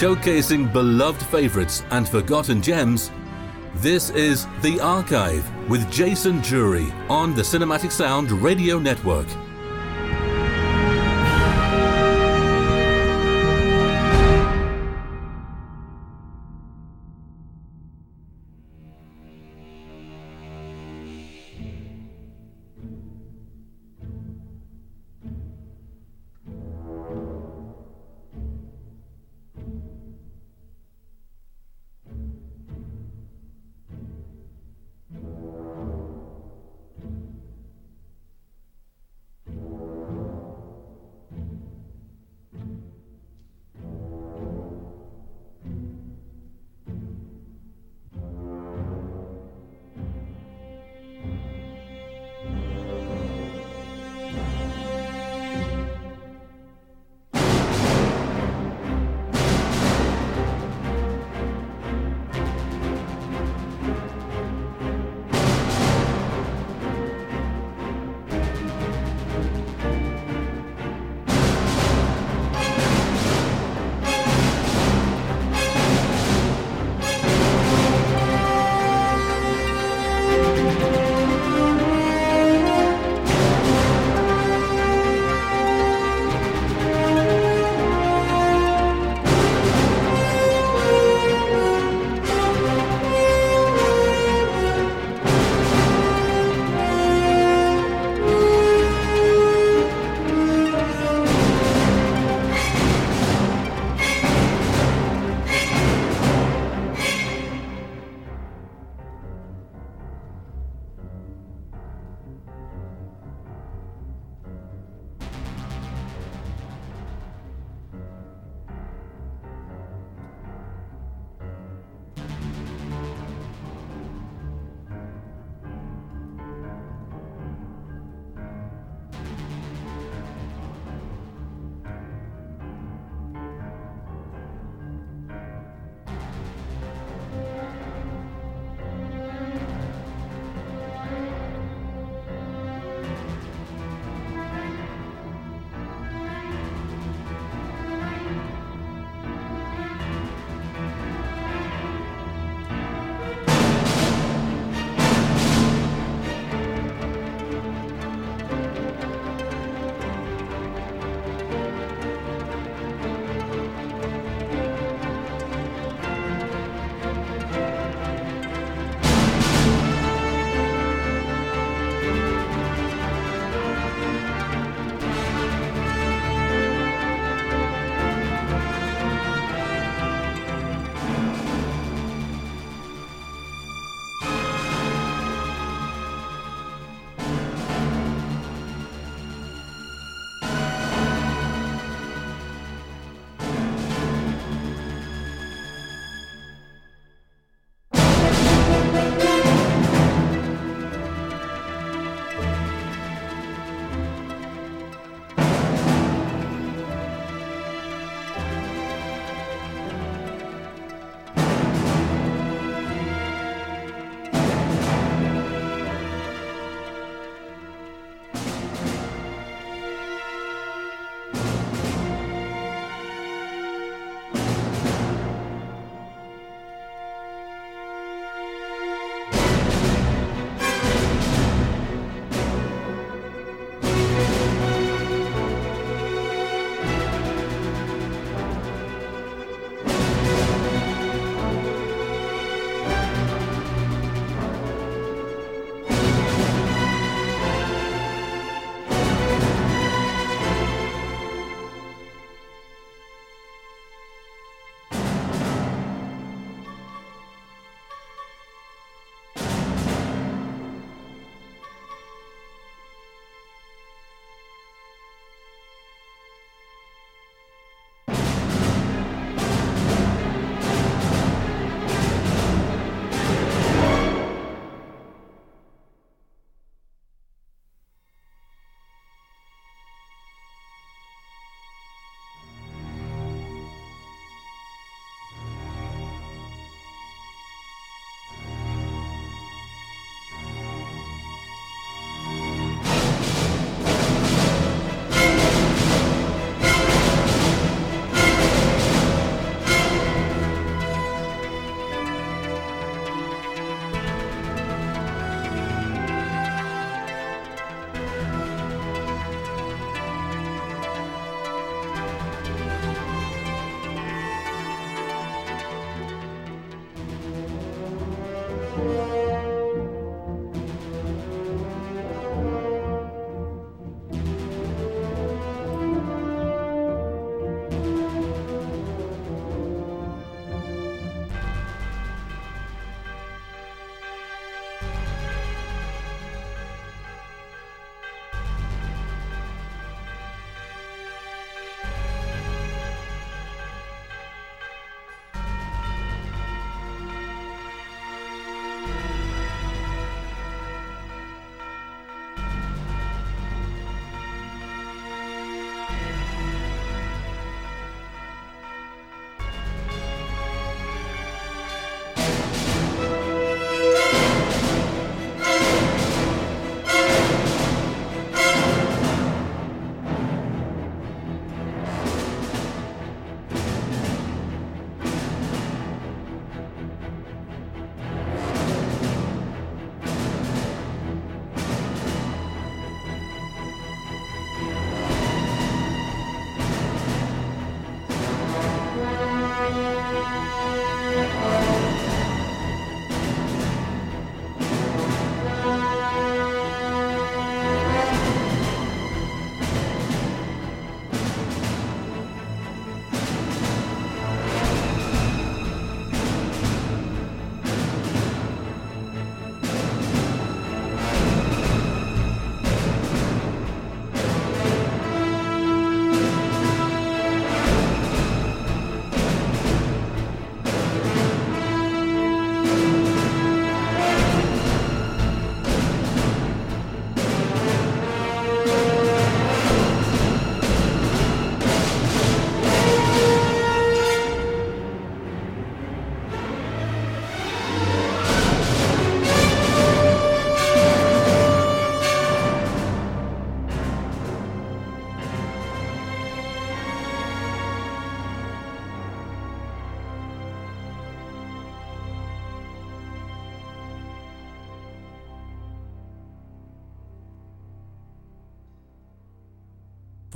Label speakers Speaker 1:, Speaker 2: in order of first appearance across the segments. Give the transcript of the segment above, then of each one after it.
Speaker 1: showcasing beloved favorites and forgotten gems. This is The Archive with Jason Drury on the Cinematic Sound Radio Network.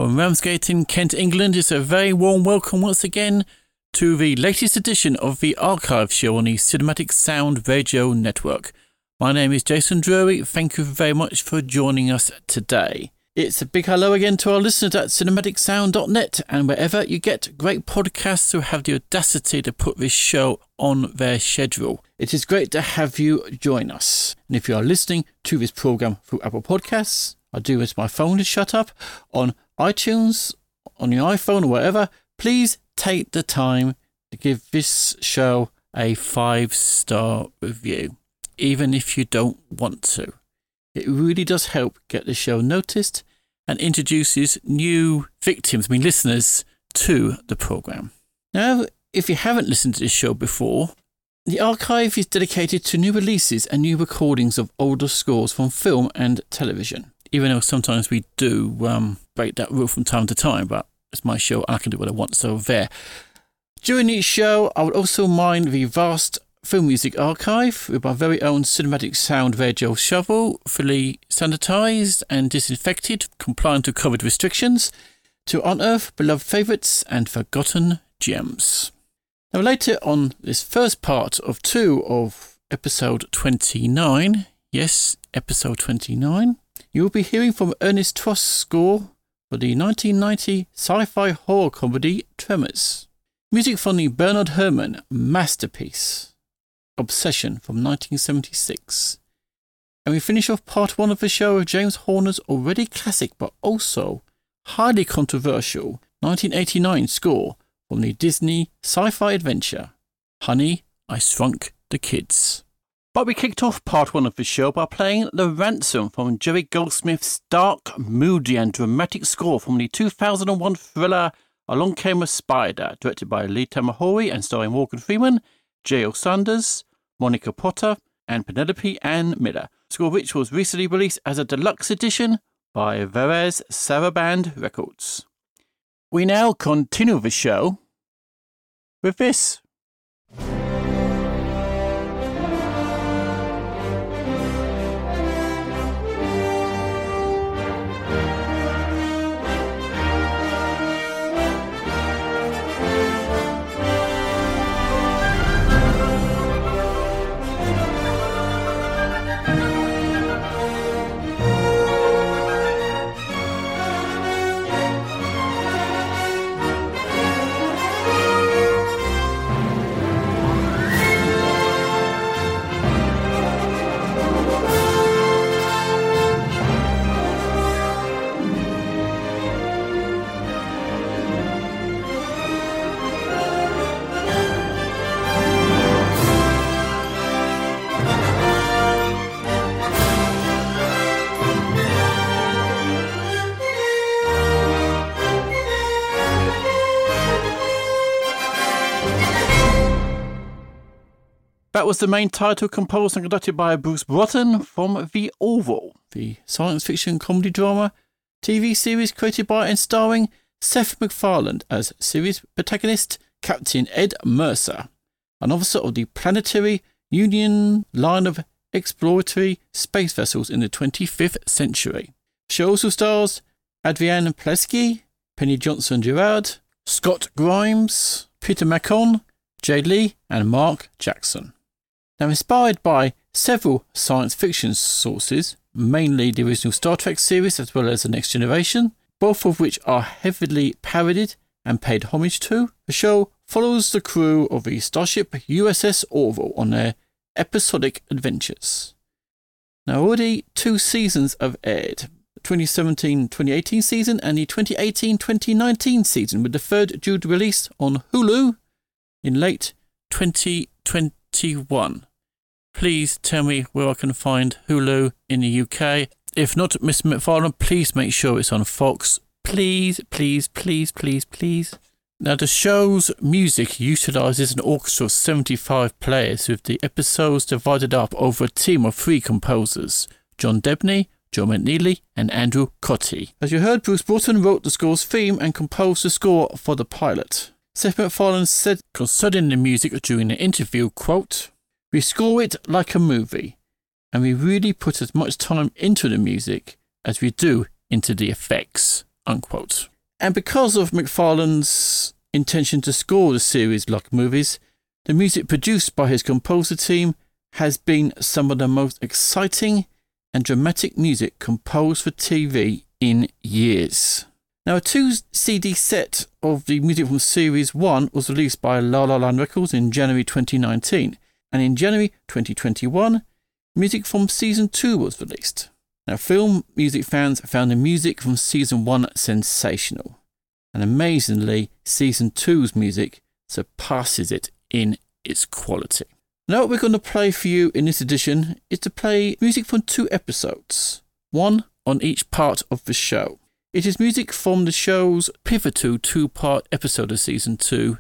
Speaker 2: From Ramsgate in Kent, England, it's a very warm welcome once again to the latest edition of the Archive Show on the Cinematic Sound Radio Network. My name is Jason Drury. Thank you very much for joining us today. It's a big hello again to our listeners at cinematicsound.net and wherever you get great podcasts who have the audacity to put this show on their schedule. It is great to have you join us. And if you are listening to this program through Apple Podcasts, I do wish my phone to shut up on iTunes, on your iPhone, or whatever. please take the time to give this show a five star review, even if you don't want to. It really does help get the show noticed and introduces new victims, I mean listeners, to the program. Now, if you haven't listened to this show before, the archive is dedicated to new releases and new recordings of older scores from film and television even though sometimes we do um, break that rule from time to time, but it's my show, I can do what I want, so there. During each show, I would also mine the vast film music archive with my very own cinematic sound radio shovel, fully sanitised and disinfected, compliant to COVID restrictions, to unearth beloved favourites and forgotten gems. Now, later on this first part of two of episode 29, yes, episode 29, you will be hearing from Ernest Troost's score for the 1990 sci-fi horror comedy Tremors. Music from the Bernard Herrmann masterpiece Obsession from 1976. And we finish off part one of the show with James Horner's already classic but also highly controversial 1989 score from the Disney sci-fi adventure Honey, I Shrunk the Kids. But we kicked off part one of the show by playing The Ransom from Jerry Goldsmith's dark, moody, and dramatic score from the 2001 thriller Along Came a Spider, directed by Lee Tamahori and starring Morgan Freeman, Jay O. Sanders, Monica Potter, and Penelope Ann Miller, score which was recently released as a deluxe edition by Varèse Sarabande Records. We now continue the show with this. That was the main title composed and conducted by Bruce Broughton from The Orville, the science fiction comedy drama TV series created by and starring Seth MacFarlane as series protagonist Captain Ed Mercer, an officer of the Planetary Union line of exploratory space vessels in the 25th century. Show also stars Adrianne Palicki, Penny Johnson Jerald, Scott Grimes, Peter Macon, J. Lee, and Mark Jackson. Now, inspired by several science fiction sources, mainly the original Star Trek series as well as The Next Generation, both of which are heavily parodied and paid homage to, the show follows the crew of the starship USS Orville on their episodic adventures. Now, already two seasons have aired the 2017 2018 season and the 2018 2019 season, with the third due to release on Hulu in late 2021. Please tell me where I can find Hulu in the UK. If not, Mr. MacFarlane, please make sure it's on Fox. Please, please, please, please, please. Now, the show's music utilizes an orchestra of 75 players, with the episodes divided up over a team of three composers John Debney, Joel McNeely, and Andrew Cottee. As you heard, Bruce Broughton wrote the score's theme and composed the score for the pilot. Seth MacFarlane said concerning the music during the interview, quote, we score it like a movie, and we really put as much time into the music as we do into the effects. unquote. And because of MacFarlane's intention to score the series like movies, the music produced by his composer team has been some of the most exciting and dramatic music composed for TV in years. Now, a two CD set of the music from Series 1 was released by La La Land Records in January 2019, and in January 2021, music from Season 2 was released. Now, film music fans found the music from Season 1 sensational, and amazingly, Season 2's music surpasses it in its quality. Now, what we're going to play for you in this edition is to play music from two episodes, one on each part of the show. It is music from the show's pivotal two part episode of season two,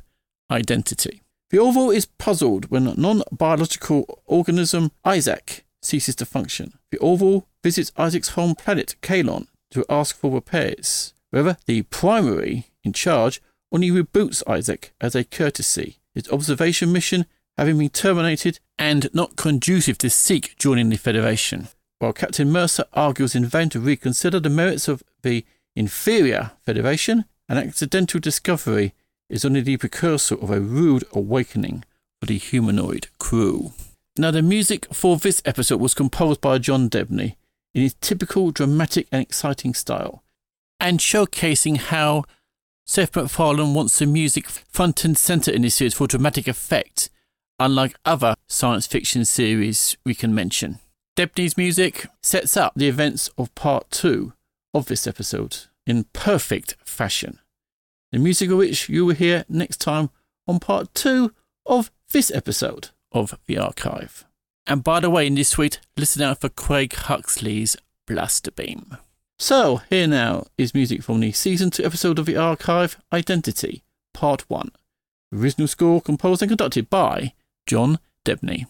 Speaker 2: Identity. The Orville is puzzled when a non biological organism, Isaac, ceases to function. The Orville visits Isaac's home planet, Kaylon, to ask for repairs. However, the primary in charge only reboots Isaac as a courtesy. His observation mission having been terminated and not conducive to seek joining the Federation. While Captain Mercer argues in vain to reconsider the merits of the inferior Federation, an accidental discovery is only the precursor of a rude awakening for the humanoid crew. Now, the music for this episode was composed by John Debney in his typical dramatic and exciting style, and showcasing how Seth MacFarlane wants the music front and centre in this series for dramatic effect, unlike other science fiction series we can mention. Debney's music sets up the events of part two of this episode in perfect fashion. The music of which you will hear next time on part two of this episode of The Archive. And by the way, in this suite, listen out for Craig Huxley's Blaster Beam. So, here now is music from the season 2 episode of The Archive Identity, Part 1. Original score composed and conducted by John Debney.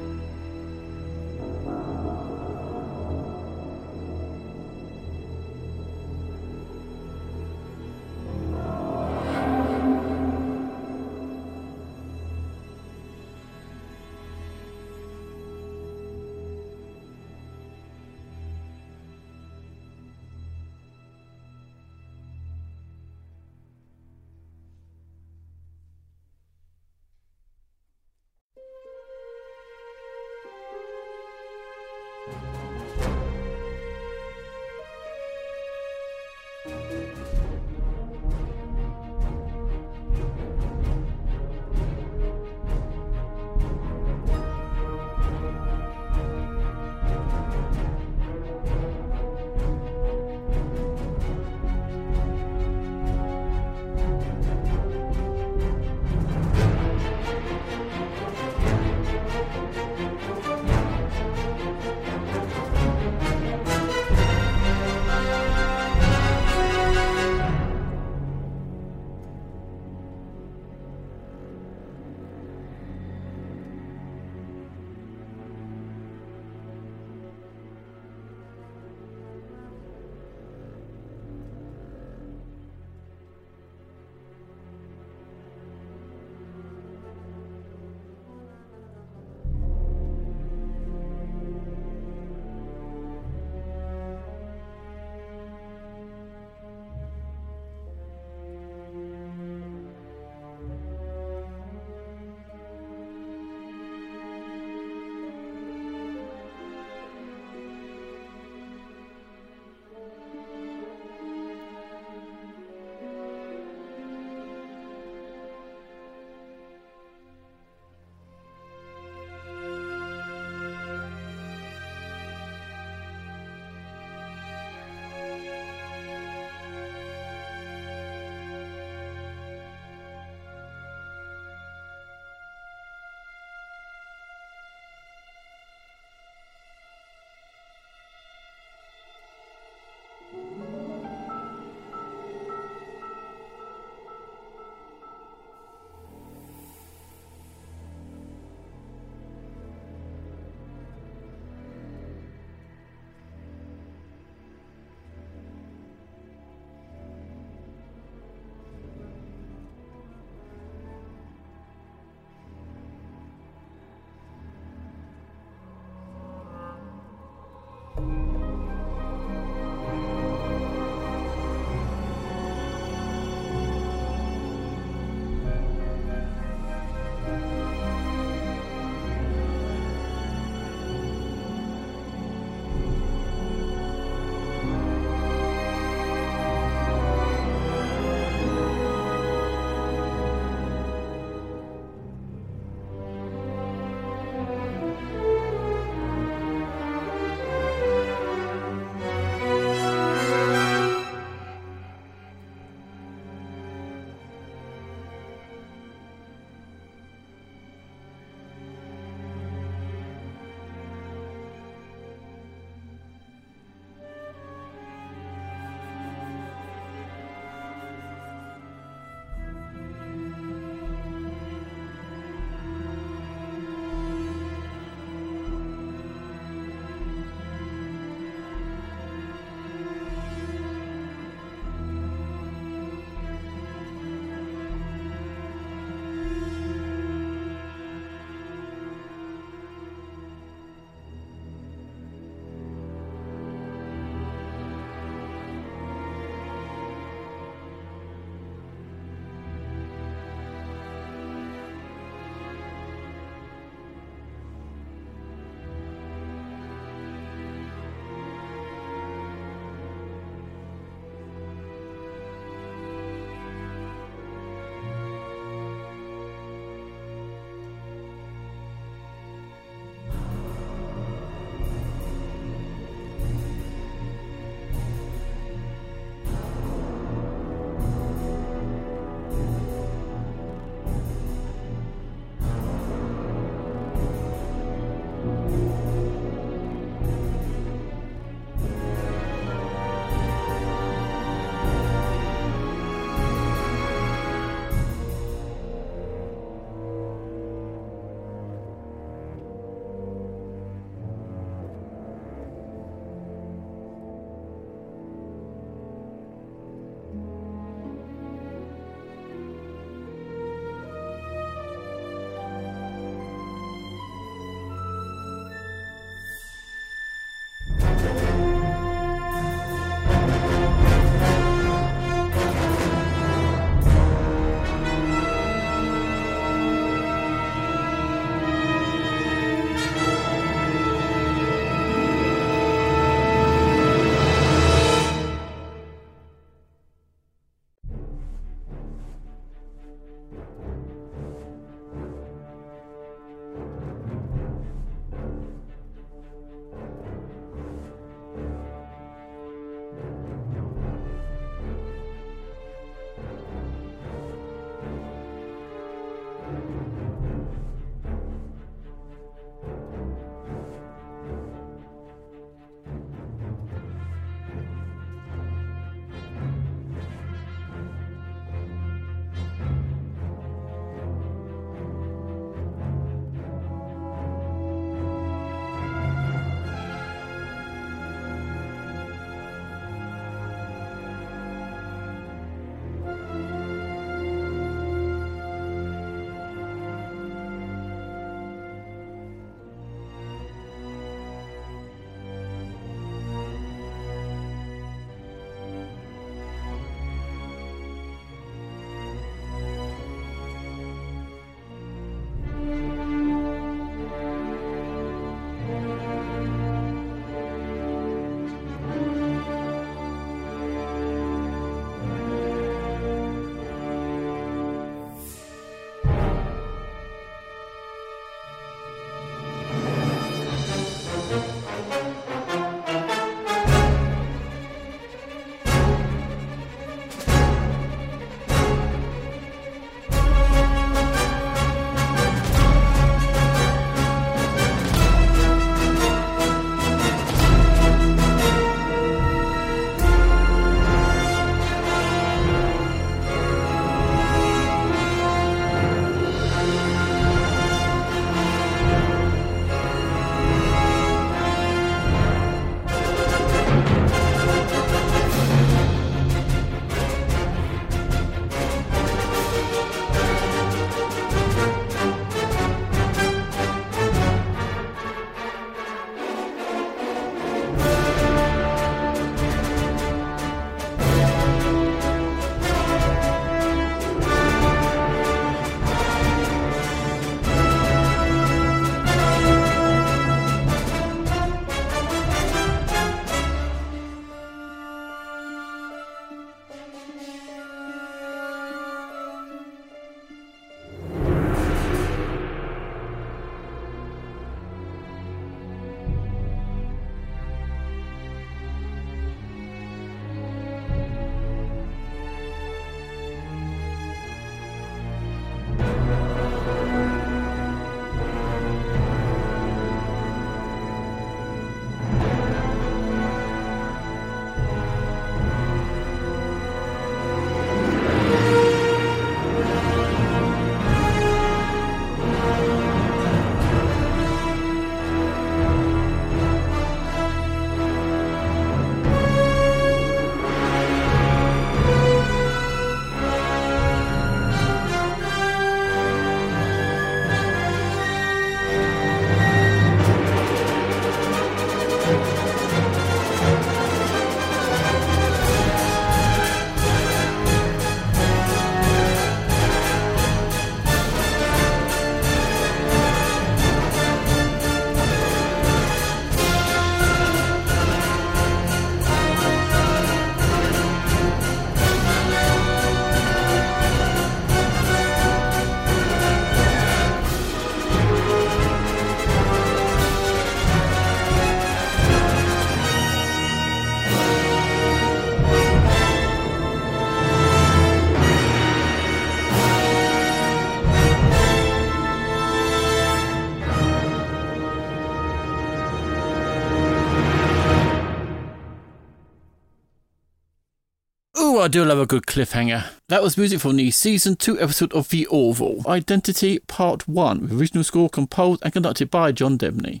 Speaker 2: I do love a good cliffhanger. That was music from the season 2 episode of The Orville, Identity Part 1, with original score composed and conducted by John Debney.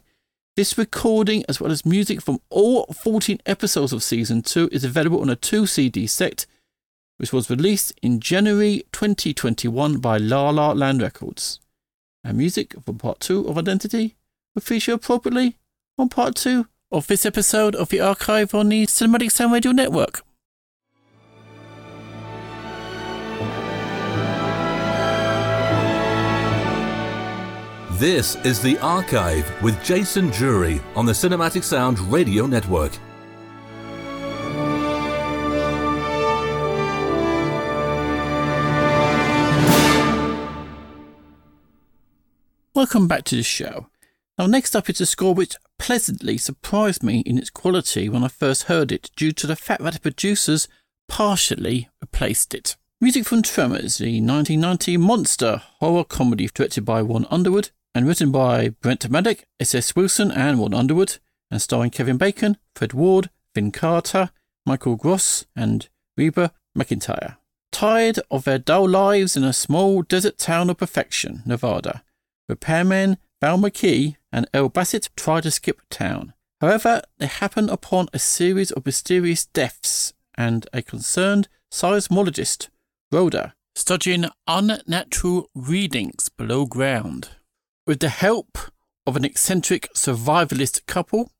Speaker 2: This recording, as well as music from all 14 episodes of season 2, is available on a 2 CD set, which was released in January 2021 by La La Land Records. And music for Part 2 of Identity will feature appropriately on Part 2 of this episode of the archive on the Cinematic Sound Radio Network.
Speaker 1: This is The Archive with Jason Drury on the Cinematic Sound Radio Network.
Speaker 2: Welcome back to the show. Now, next up is a score which pleasantly surprised me in its quality when I first heard it, due to the fact that the producers partially replaced it. Music from Tremors, the 1990 monster horror comedy directed by Ron Underwood and written by Brent Maddock, S.S. Wilson, and Ron Underwood, and starring Kevin Bacon, Fred Ward, Finn Carter, Michael Gross, and Reba McEntire. Tired of their dull lives in a small desert town of Perfection, Nevada, repairmen Val McKee and Earl Bassett try to skip town. However, they happen upon a series of mysterious deaths and a concerned seismologist, Rhoda, studying unnatural readings below ground. With the help of an eccentric survivalist couple,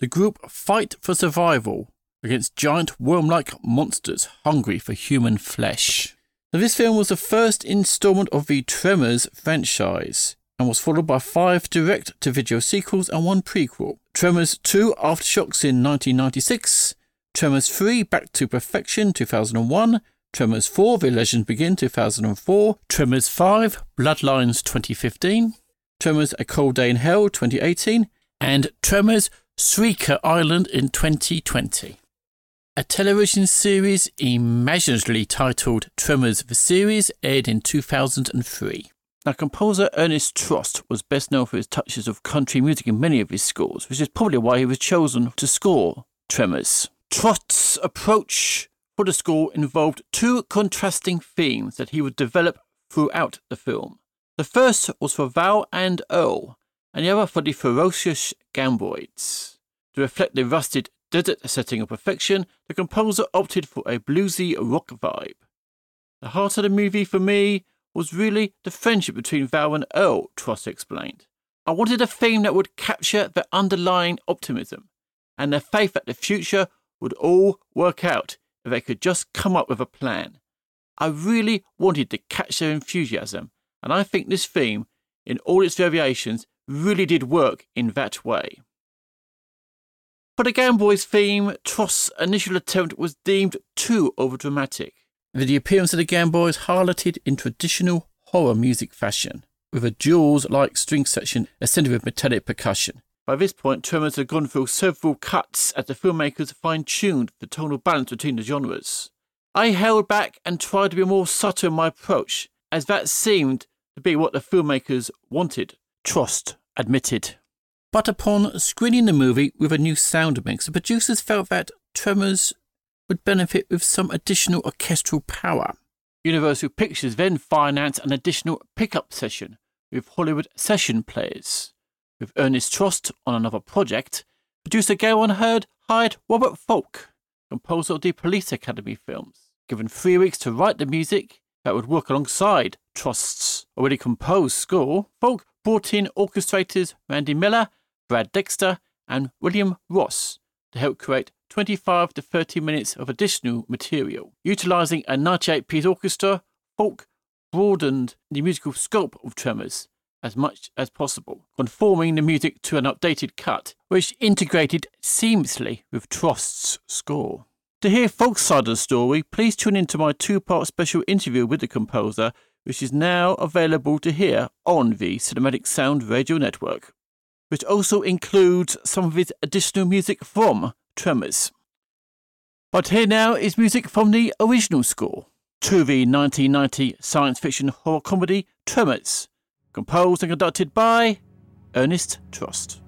Speaker 2: the group fight for survival against giant worm like monsters hungry for human flesh. Now, this film was the first installment of the Tremors franchise and was followed by five direct to video sequels and one prequel. Tremors 2 Aftershocks in 1996, Tremors 3 Back to Perfection 2001, Tremors 4 The Legends Begin 2004, Tremors 5 Bloodlines 2015, Tremors A Cold Day in Hell 2018, and Tremors Shrieker Island in 2020. A television series imaginatively titled Tremors the Series aired in 2003. Now, composer Ernest Troost was best known for his touches of country music in many of his scores, which is probably why he was chosen to score Tremors. Troost's approach for the score involved two contrasting themes that he would develop throughout the film. The first was for Val and Earl, and the other for the ferocious Graboids. To reflect the rusted desert setting of perfection, the composer opted for a bluesy rock vibe. The heart of the movie for me was really the friendship between Val and Earl, Troost explained. I wanted a theme that would capture the underlying optimism and their faith that the future would all work out if they could just come up with a plan. I really wanted to catch their enthusiasm, and I think this theme, in all its variations, really did work in that way. For the Graboids theme, Troost's initial attempt was deemed too overdramatic. The appearance of the Graboids highlighted in traditional horror music fashion, with a Jaws like string section ascended with metallic percussion. By this point, Tremors had gone through several cuts as the filmmakers fine tuned the tonal balance between the genres. I held back and tried to be more subtle in my approach, as that seemed to be what the filmmakers wanted, Troost admitted. But upon screening the movie with a new sound mix, the producers felt that Tremors would benefit with some additional orchestral power. Universal Pictures then financed an additional pickup session with Hollywood session players. With Ernest Troost on another project, producer Gale Hurd hired Robert Folk, composer of the Police Academy films. Given three weeks to write the music that would work alongside Troost's already composed score, Folk brought in orchestrators Randy Miller Brad Dexter, and William Ross to help create 25 to 30 minutes of additional material. Utilizing a 98 piece orchestra, Folk broadened the musical scope of Tremors as much as possible, conforming the music to an updated cut, which integrated seamlessly with Troost's score. To hear the story, please tune into my two part special interview with the composer, which is now available to hear on the Cinematic Sound Radio Network which also includes some of his additional music from Tremors. But here now is music from the original score to the 1990 science fiction horror comedy Tremors, composed and conducted by Ernest Troost.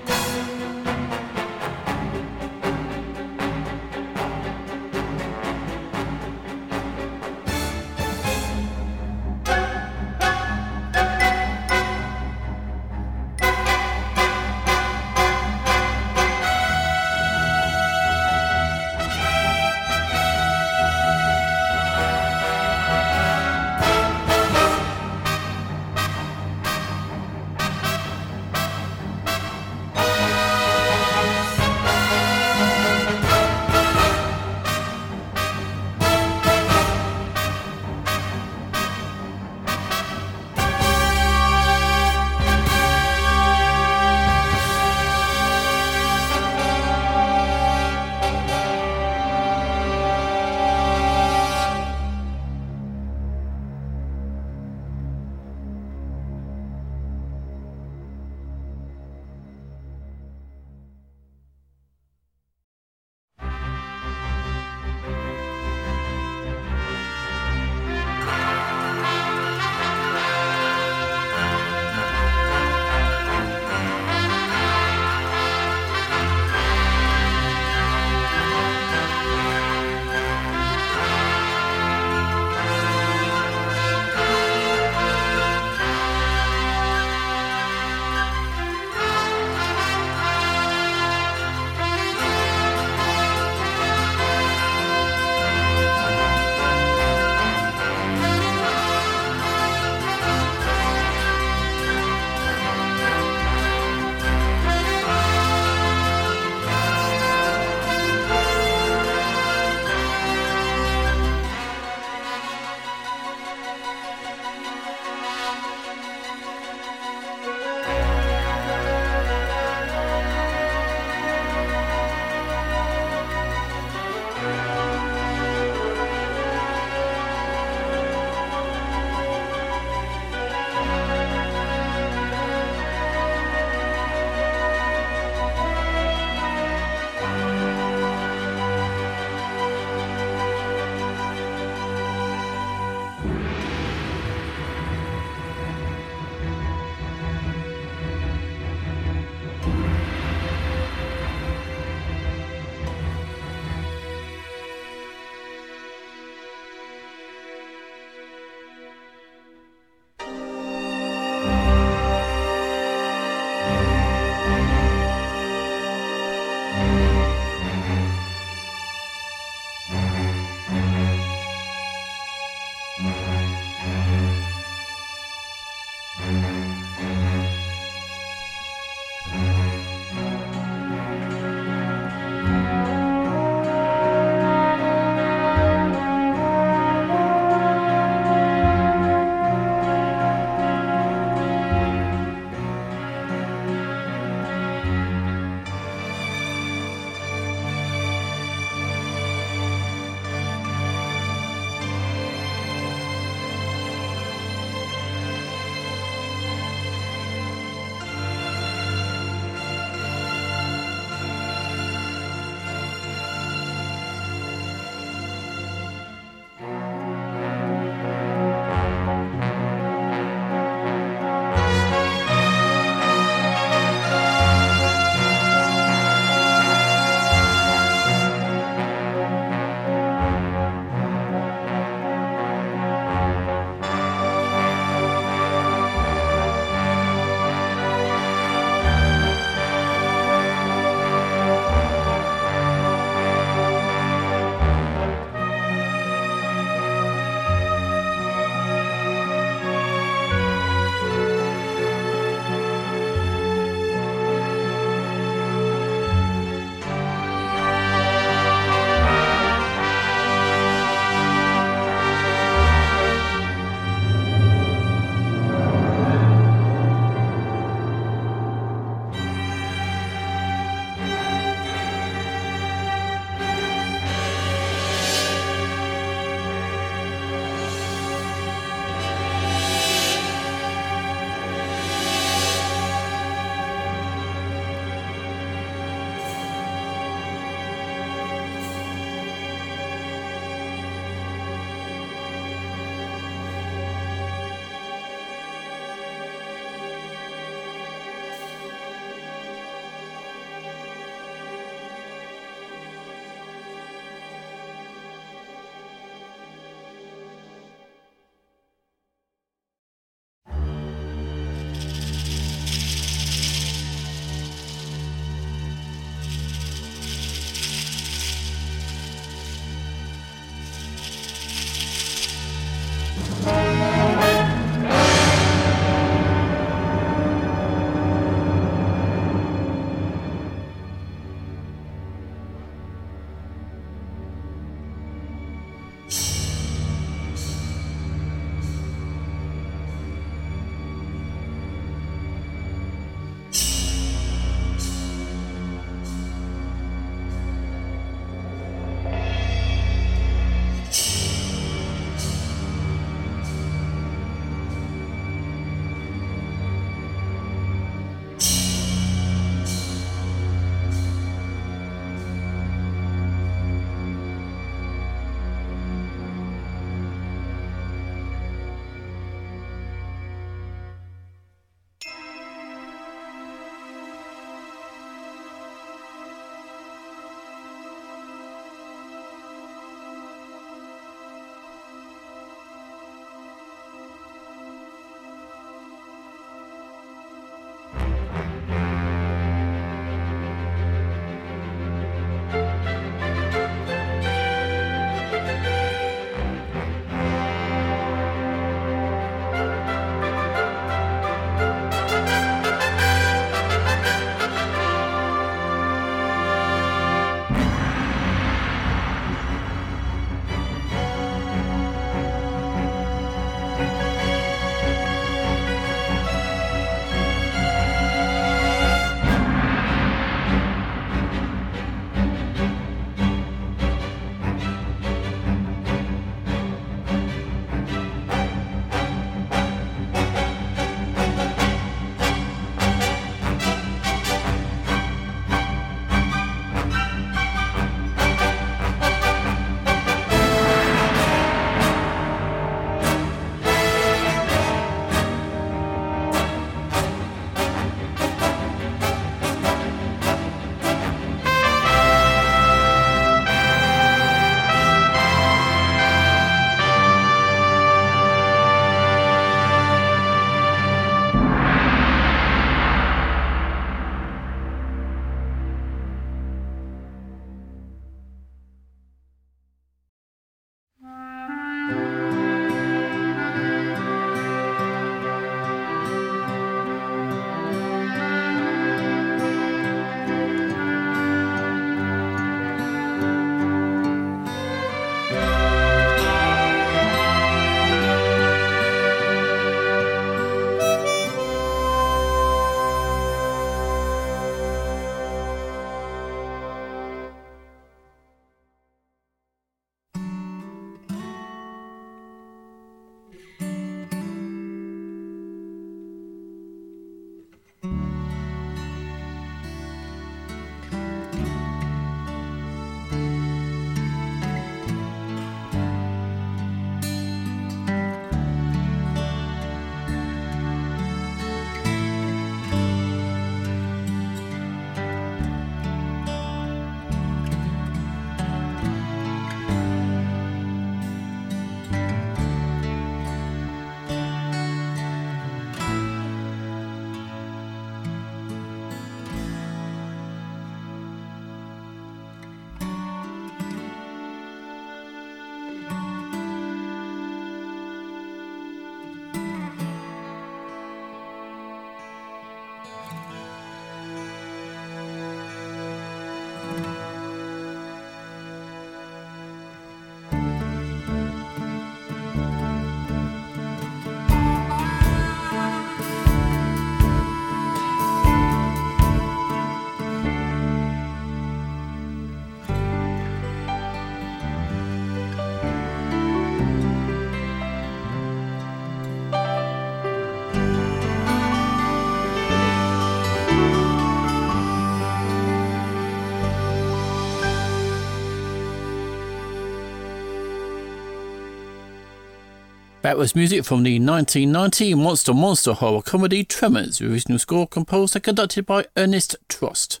Speaker 2: That was music from the 1990 monster monster horror comedy Tremors, original score composed and conducted by Ernest Troost.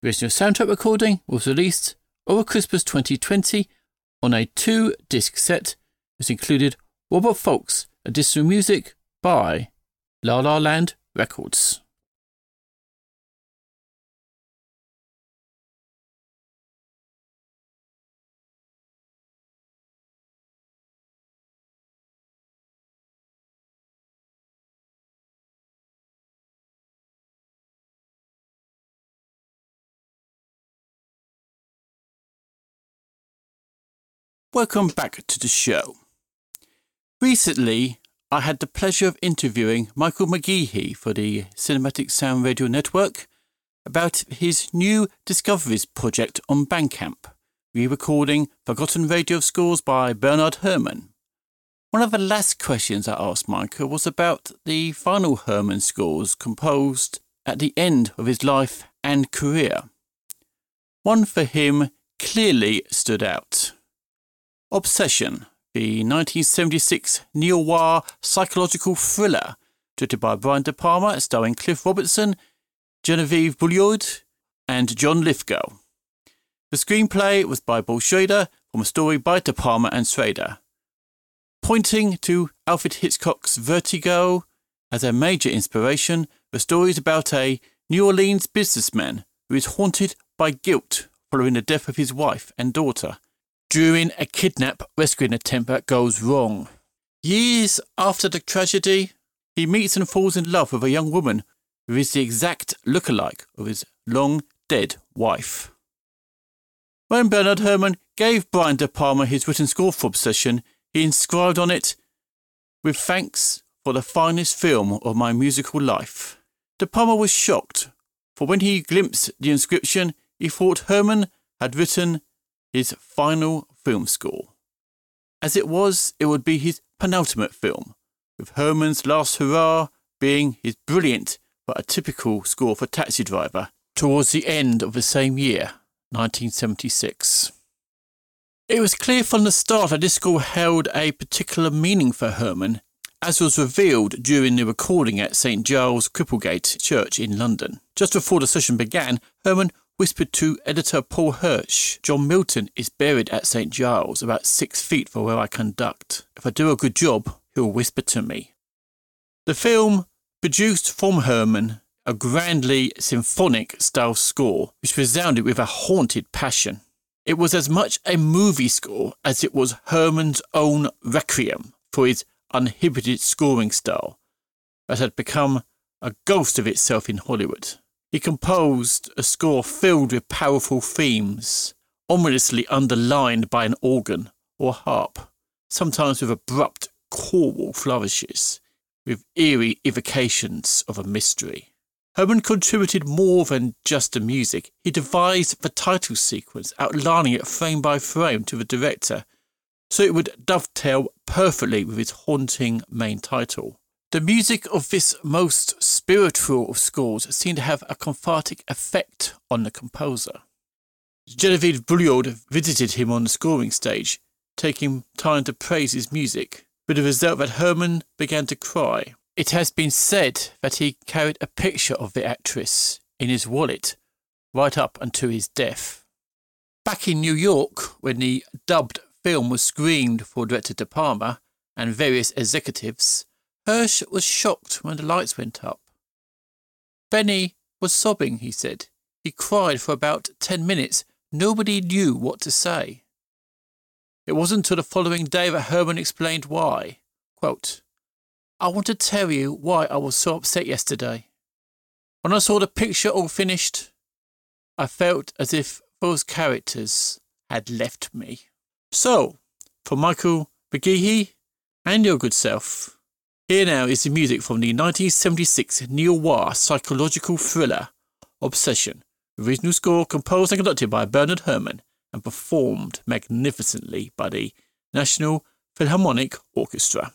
Speaker 2: The original soundtrack recording was released over Christmas 2020 on a two disc set, which included Robert Folk's additional music by La La Land Records. Welcome back to the show. Recently, I had the pleasure of interviewing Michael McGeehee for the Cinematic Sound Radio Network about his new Discoveries project on Bandcamp, re recording Forgotten Radio Scores by Bernard Herrmann. One of the last questions I asked Michael was about the final Herrmann scores composed at the end of his life and career. One for him clearly stood out. Obsession, the 1976 neo-noir psychological thriller, directed by Brian De Palma, starring Cliff Robertson, Genevieve Bujold, and John Lithgow. The screenplay was by Paul Schrader from a story by De Palma and Schrader. Pointing to Alfred Hitchcock's Vertigo as a major inspiration, the story is about a New Orleans businessman who is haunted by guilt following the death of his wife and daughter during a kidnap rescuing attempt that goes wrong. Years after the tragedy, he meets and falls in love with a young woman who is the exact look-alike of his long dead wife. When Bernard Herrmann gave Brian De Palma his written score for Obsession, he inscribed on it, with thanks for the finest film of my musical life. De Palma was shocked, for when he glimpsed the inscription, he thought Herrmann had written his final film score. As it was, it would be his penultimate film, with Herrmann's Last Hurrah being his brilliant but atypical score for Taxi Driver towards the end of the same year, 1976. It was clear from the start that this score held a particular meaning for Herrmann, as was revealed during the recording at St Giles Cripplegate Church in London. Just before the session began, Herrmann whispered to editor Paul Hirsch, John Milton is buried at St. Giles, about six feet from where I conduct. If I do a good job, he'll whisper to me. The film produced from Herrmann, a grandly symphonic style score, which resounded with a haunted passion. It was as much a movie score as it was Herrmann's own requiem for his uninhibited scoring style that had become a ghost of itself in Hollywood. He composed a score filled with powerful themes, ominously underlined by an organ or harp, sometimes with abrupt choral flourishes, with eerie evocations of a mystery. Herrmann contributed more than just the music. He devised the title sequence, outlining it frame by frame to the director, so it would dovetail perfectly with his haunting main title. The music of this most spiritual of scores seemed to have a cathartic effect on the composer. Genevieve Bujold visited him on the scoring stage, taking time to praise his music, with the result that Herrmann began to cry. It has been said that he carried a picture of the actress in his wallet right up until his death. Back in New York, when the dubbed film was screened for director De Palma and various executives, Hirsch was shocked when the lights went up. Benny was sobbing, he said. He cried for about ten minutes. Nobody knew what to say. It wasn't until the following day that Herrmann explained why. Quote, I want to tell you why I was so upset yesterday. When I saw the picture all finished, I felt as if those characters had left me. So, for Michael McGeehee and your good self, here now is the music from the 1976 neo-noir psychological thriller Obsession, original score composed and conducted by Bernard Herrmann and performed magnificently by the National Philharmonic Orchestra.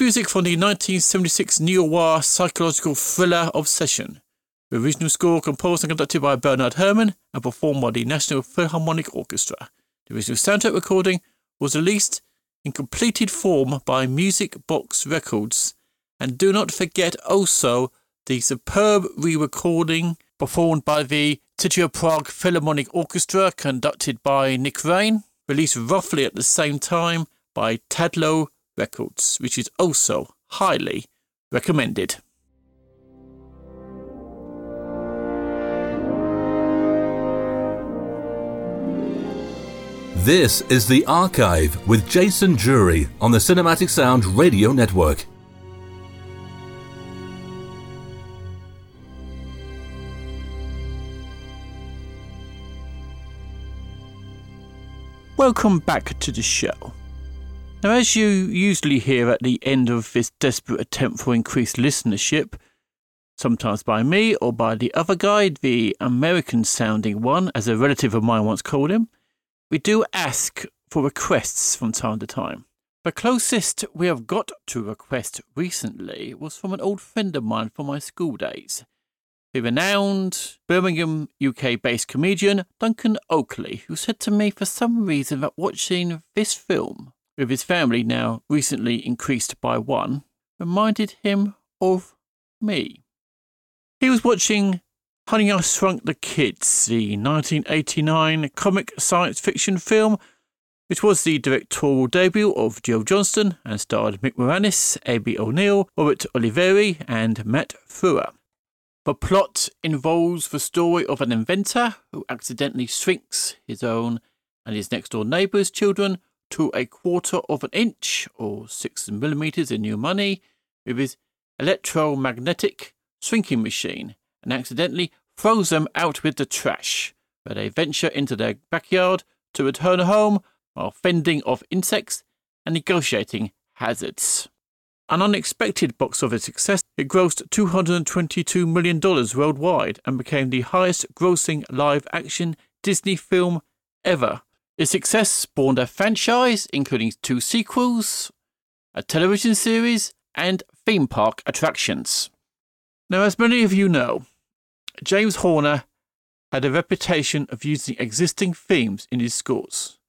Speaker 2: Music from the 1976 neo-noir psychological thriller Obsession. The original score composed and conducted by Bernard Herrmann and performed by the National Philharmonic Orchestra. The original soundtrack recording was released in completed form by Music Box Records. And do not forget also the superb re-recording performed by the City of Prague Philharmonic Orchestra conducted by Nick Raine, released roughly at the same time by Tadlow Records, which is also highly recommended.
Speaker 1: This is The Archive with Jason Drury on the Cinematic Sound Radio Network.
Speaker 2: Welcome back to the show. Now, as you usually hear at the end of this desperate attempt for increased listenership, sometimes by me or by the other guy, the American sounding one, as a relative of mine once called him, we do ask for requests from time to time. The closest we have got to request recently was from an old friend of mine from my school days, the renowned Birmingham UK based comedian Duncan Oakley, who said to me for some reason that watching this film with his family, now recently increased by one, reminded him of me. He was watching Honey, I Shrunk the Kids, the 1989 comic science fiction film, which was the directorial debut of Joe Johnston and starred Rick Moranis, Amy O'Neill, Robert Oliveri, and Matt Frewer. The plot involves the story of an inventor who accidentally shrinks his own and his next door neighbour's children to a quarter of an inch, or six millimetres in new money, with his electromagnetic shrinking machine and accidentally throws them out with the trash, where they venture into their backyard to return home while fending off insects and negotiating hazards. An unexpected box office success, it grossed $222 million worldwide and became the highest grossing live action Disney film ever. Its success spawned a franchise, including two sequels, a television series, and theme park attractions. Now, as many of you know, James Horner had a reputation of using existing themes in his scores.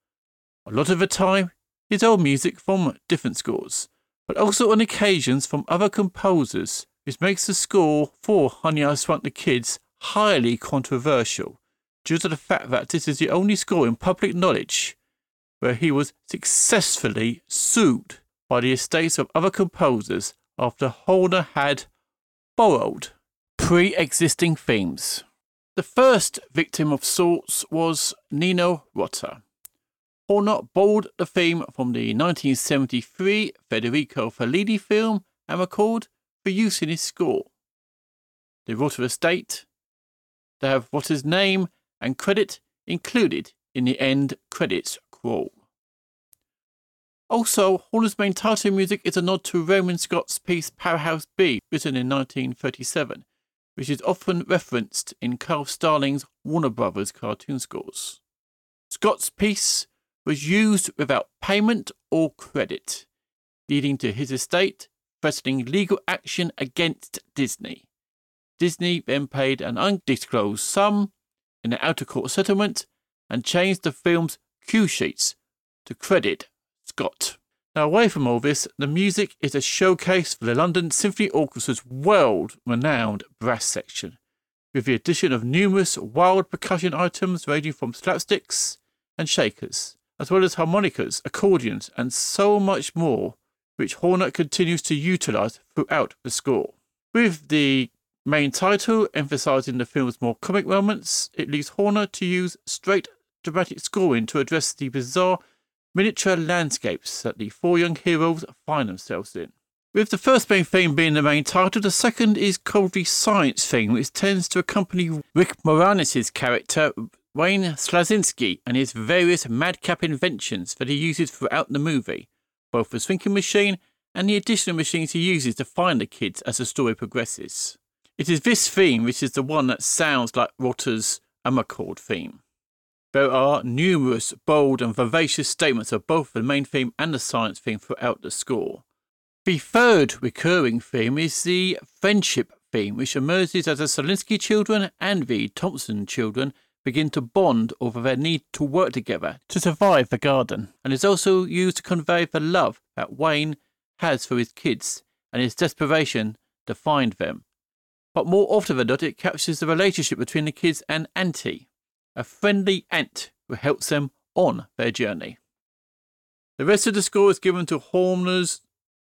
Speaker 2: A lot of the time, his old music from different scores, but also on occasions from other composers, which makes the score for Honey I Shrunk the Kids highly controversial due to the fact that this is the only score in public knowledge where he was successfully sued by the estates of other composers after Horner had borrowed pre existing themes. The first victim of sorts was Nino Rota. Horner borrowed the theme from the 1973 Federico Fellini film and recorded for use in his score. The Rota estate, they have Rota's name and credit included in the end credits crawl. Also, Horner's main title music is a nod to Raymond Scott's piece Powerhouse B, written in 1937, which is often referenced in Carl Stalling's Warner Brothers cartoon scores. Scott's piece was used without payment or credit, leading to his estate threatening legal action against Disney. Disney then paid an undisclosed sum in an outer court settlement and changed the film's cue sheets to credit Scott. Now, away from all this, the music is a showcase for the London Symphony Orchestra's world renowned brass section, with the addition of numerous wild percussion items ranging from slapsticks and shakers, as well as harmonicas, accordions, and so much more, which Horner continues to utilize throughout the score. With the main title emphasizing the film's more comic moments, it leaves Horner to use straight dramatic scoring to address the bizarre miniature landscapes that the four young heroes find themselves in. With the first main theme being the main title, the second is called the science theme, which tends to accompany Rick Moranis' character Wayne Szalinski and his various madcap inventions that he uses throughout the movie, both the shrinking machine and the additional machines he uses to find the kids as the story progresses. It is this theme which is the one that sounds like Rota's Amarcord theme. There are numerous bold and vivacious statements of both the main theme and the science theme throughout the score. The third recurring theme is the friendship theme, which emerges as the Szalinski children and the Thompson children begin to bond over their need to work together to survive the garden, and is also used to convey the love that Wayne has for his kids and his desperation to find them. But more often than not, it captures the relationship between the kids and Auntie, a friendly aunt who helps them on their journey. The rest of the score is given to Horner's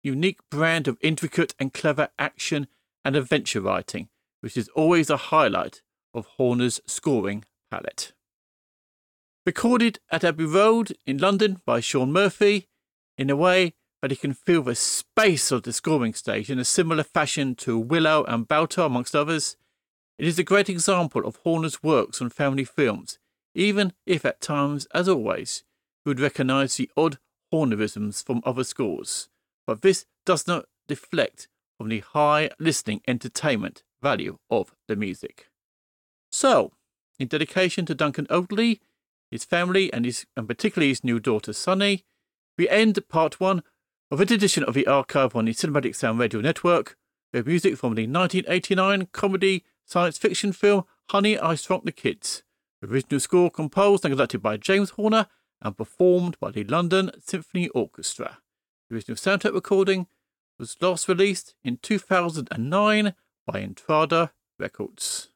Speaker 2: unique brand of intricate and clever action and adventure writing, which is always a highlight of Horner's scoring palette. Recorded at Abbey Road in London by Shawn Murphy in a way that he can feel the space of the scoring stage in a similar fashion to Willow and Baltar, amongst others. It is a great example of Horner's works on family films, even if at times, as always, you would recognise the odd Hornerisms from other scores but this does not deflect from the high listening entertainment value of the music. So, in dedication to Duncan Oakley, his family, and, his, and particularly his new daughter Sunny, we end part one of an edition of the archive on the Cinematic Sound Radio Network with music from the 1989 comedy science fiction film Honey, I Shrunk the Kids. Original score composed and conducted by James Horner and performed by the London Symphony Orchestra. The original soundtrack recording was last released in 2009 by Entrada Records.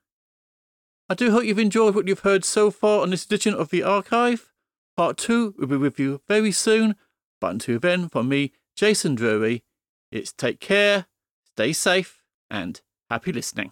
Speaker 2: I do hope you've enjoyed what you've heard so far on this edition of the archive. Part 2 will be with you very soon, but until then, from me, Jason Drury, it's take care, stay safe, and happy listening.